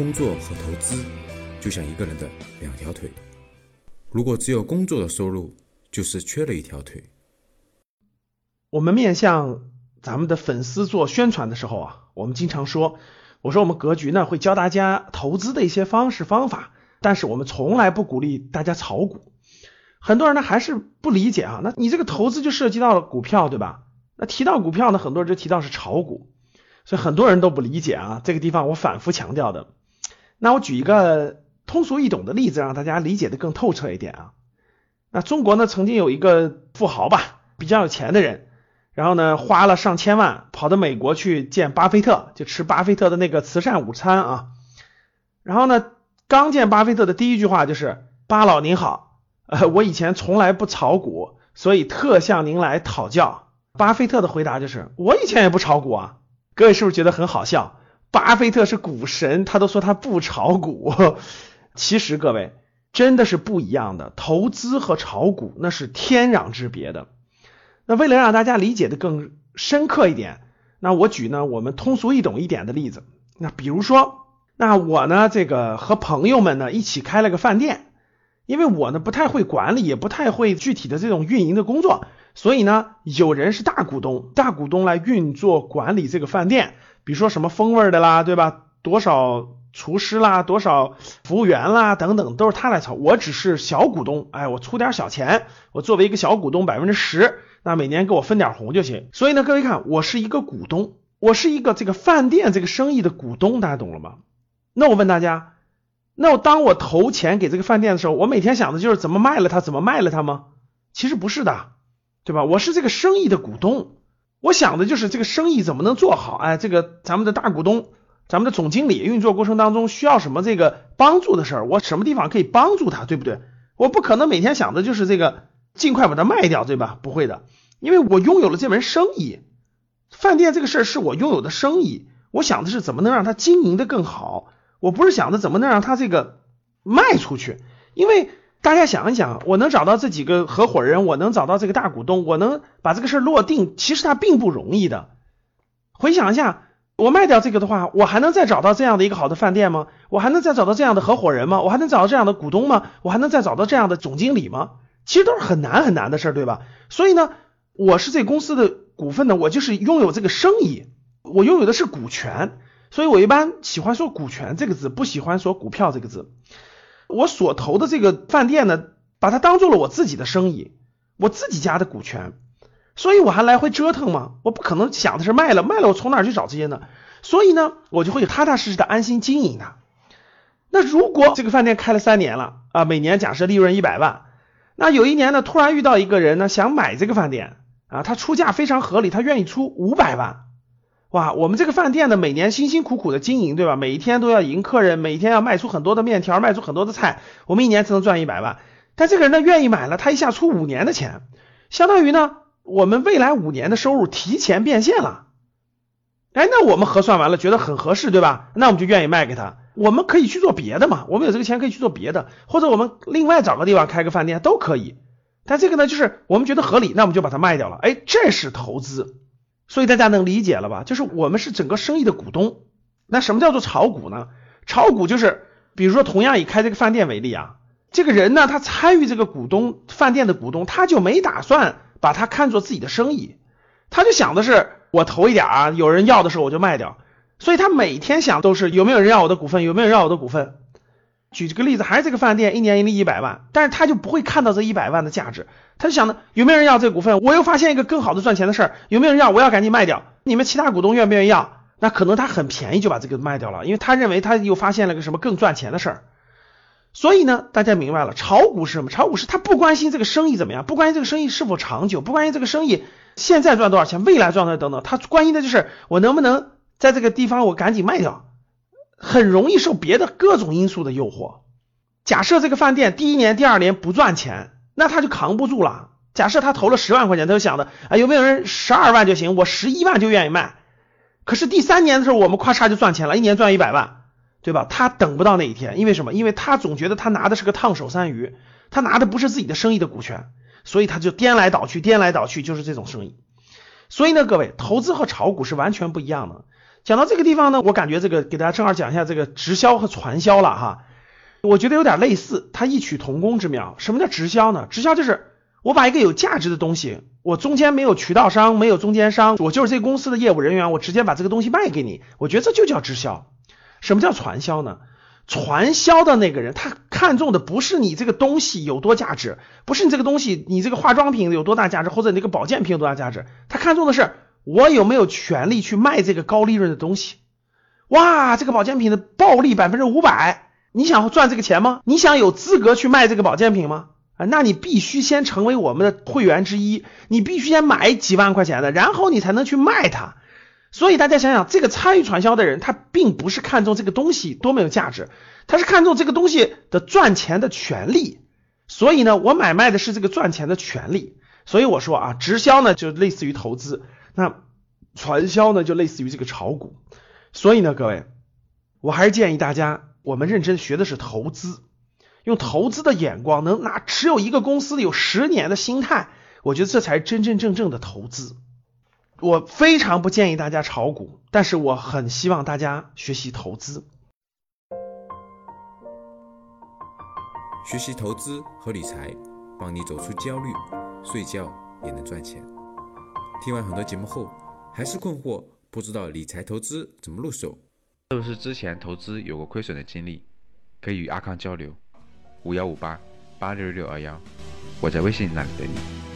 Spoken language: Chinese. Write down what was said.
工作和投资就像一个人的两条腿，如果只有工作的收入，就是缺了一条腿。我们面向咱们的粉丝做宣传的时候啊，我们经常说，我说我们格局呢会教大家投资的一些方式方法，但是我们从来不鼓励大家炒股。很多人呢还是不理解啊，那你这个投资就涉及到了股票，对吧？那提到股票呢，很多人就提到是炒股，所以很多人都不理解啊。这个地方我反复强调的。那我举一个通俗易懂的例子，让大家理解的更透彻一点啊。那中国呢曾经有一个富豪吧，比较有钱的人，然后呢花了上千万跑到美国去见巴菲特，就吃巴菲特的那个慈善午餐啊。然后呢刚见巴菲特的第一句话就是：“巴老您好，呃我以前从来不炒股，所以特向您来讨教。”巴菲特的回答就是：“我以前也不炒股啊。”各位是不是觉得很好笑？巴菲特是股神，他都说他不炒股。其实各位真的是不一样的，投资和炒股那是天壤之别的。那为了让大家理解的更深刻一点，那我举呢我们通俗易懂一点的例子。那比如说，那我呢这个和朋友们呢一起开了个饭店，因为我呢不太会管理，也不太会具体的这种运营的工作，所以呢有人是大股东，大股东来运作管理这个饭店。比如说什么风味的啦，对吧？多少厨师啦，多少服务员啦，等等，都是他来操。我只是小股东，哎，我出点小钱，我作为一个小股东百分之十，那每年给我分点红就行。所以呢，各位看，我是一个股东，我是一个这个饭店这个生意的股东，大家懂了吗？那我问大家，那我当我投钱给这个饭店的时候，我每天想的就是怎么卖了它，怎么卖了它吗？其实不是的，对吧？我是这个生意的股东。我想的就是这个生意怎么能做好？哎，这个咱们的大股东，咱们的总经理运作过程当中需要什么这个帮助的事儿，我什么地方可以帮助他，对不对？我不可能每天想的就是这个尽快把它卖掉，对吧？不会的，因为我拥有了这门生意，饭店这个事儿是我拥有的生意，我想的是怎么能让它经营的更好，我不是想着怎么能让它这个卖出去，因为。大家想一想，我能找到这几个合伙人，我能找到这个大股东，我能把这个事儿落定，其实它并不容易的。回想一下，我卖掉这个的话，我还能再找到这样的一个好的饭店吗？我还能再找到这样的合伙人吗？我还能找到这样的股东吗？我还能再找到这样的总经理吗？其实都是很难很难的事儿，对吧？所以呢，我是这公司的股份呢，我就是拥有这个生意，我拥有的是股权，所以我一般喜欢说股权这个字，不喜欢说股票这个字。我所投的这个饭店呢，把它当做了我自己的生意，我自己家的股权，所以我还来回折腾吗？我不可能想的是卖了，卖了我从哪去找这些呢？所以呢，我就会踏踏实实的安心经营它。那如果这个饭店开了三年了啊，每年假设利润一百万，那有一年呢，突然遇到一个人呢想买这个饭店啊，他出价非常合理，他愿意出五百万。哇，我们这个饭店呢，每年辛辛苦苦的经营，对吧？每一天都要迎客人，每天要卖出很多的面条，卖出很多的菜，我们一年才能赚一百万。但这个人呢，愿意买了，他一下出五年的钱，相当于呢，我们未来五年的收入提前变现了。哎，那我们核算完了，觉得很合适，对吧？那我们就愿意卖给他。我们可以去做别的嘛？我们有这个钱可以去做别的，或者我们另外找个地方开个饭店都可以。但这个呢，就是我们觉得合理，那我们就把它卖掉了。哎，这是投资。所以大家能理解了吧？就是我们是整个生意的股东。那什么叫做炒股呢？炒股就是，比如说同样以开这个饭店为例啊，这个人呢，他参与这个股东饭店的股东，他就没打算把它看作自己的生意，他就想的是我投一点啊，有人要的时候我就卖掉。所以他每天想都是有没有人要我的股份，有没有人要我的股份。举这个例子，还是这个饭店一年盈利一百万，但是他就不会看到这一百万的价值，他就想呢有没有人要这股份，我又发现一个更好的赚钱的事儿，有没有人要，我要赶紧卖掉。你们其他股东愿不愿意要？那可能他很便宜就把这个卖掉了，因为他认为他又发现了个什么更赚钱的事儿。所以呢，大家明白了，炒股是什么？炒股是他不关心这个生意怎么样，不关心这个生意是否长久，不关心这个生意现在赚多少钱，未来赚多少等等，他关心的就是我能不能在这个地方我赶紧卖掉。很容易受别的各种因素的诱惑。假设这个饭店第一年、第二年不赚钱，那他就扛不住了。假设他投了十万块钱，他就想着啊，有没有人十二万就行，我十一万就愿意卖。可是第三年的时候，我们咔嚓就赚钱了，一年赚一百万，对吧？他等不到那一天，因为什么？因为他总觉得他拿的是个烫手山芋，他拿的不是自己的生意的股权，所以他就颠来倒去，颠来倒去，就是这种生意。所以呢，各位，投资和炒股是完全不一样的。讲到这个地方呢，我感觉这个给大家正好讲一下这个直销和传销了哈。我觉得有点类似，它异曲同工之妙。什么叫直销呢？直销就是我把一个有价值的东西，我中间没有渠道商，没有中间商，我就是这公司的业务人员，我直接把这个东西卖给你。我觉得这就叫直销。什么叫传销呢？传销的那个人，他看重的不是你这个东西有多价值，不是你这个东西，你这个化妆品有多大价值，或者你这个保健品有多大价值，他看重的是我有没有权利去卖这个高利润的东西。哇，这个保健品的暴利百分之五百。你想赚这个钱吗？你想有资格去卖这个保健品吗？啊，那你必须先成为我们的会员之一，你必须先买几万块钱的，然后你才能去卖它。所以大家想想，这个参与传销的人，他并不是看重这个东西多么有价值，他是看重这个东西的赚钱的权利。所以呢，我买卖的是这个赚钱的权利。所以我说啊，直销呢就类似于投资，那传销呢就类似于这个炒股。所以呢，各位，我还是建议大家。我们认真学的是投资，用投资的眼光，能拿持有一个公司有十年的心态，我觉得这才真真正正的投资。我非常不建议大家炒股，但是我很希望大家学习投资。学习投资和理财，帮你走出焦虑，睡觉也能赚钱。听完很多节目后，还是困惑，不知道理财投资怎么入手。是不是之前投资有过亏损的经历？可以与阿康交流，五幺五八八六六二幺，我在微信那里等你。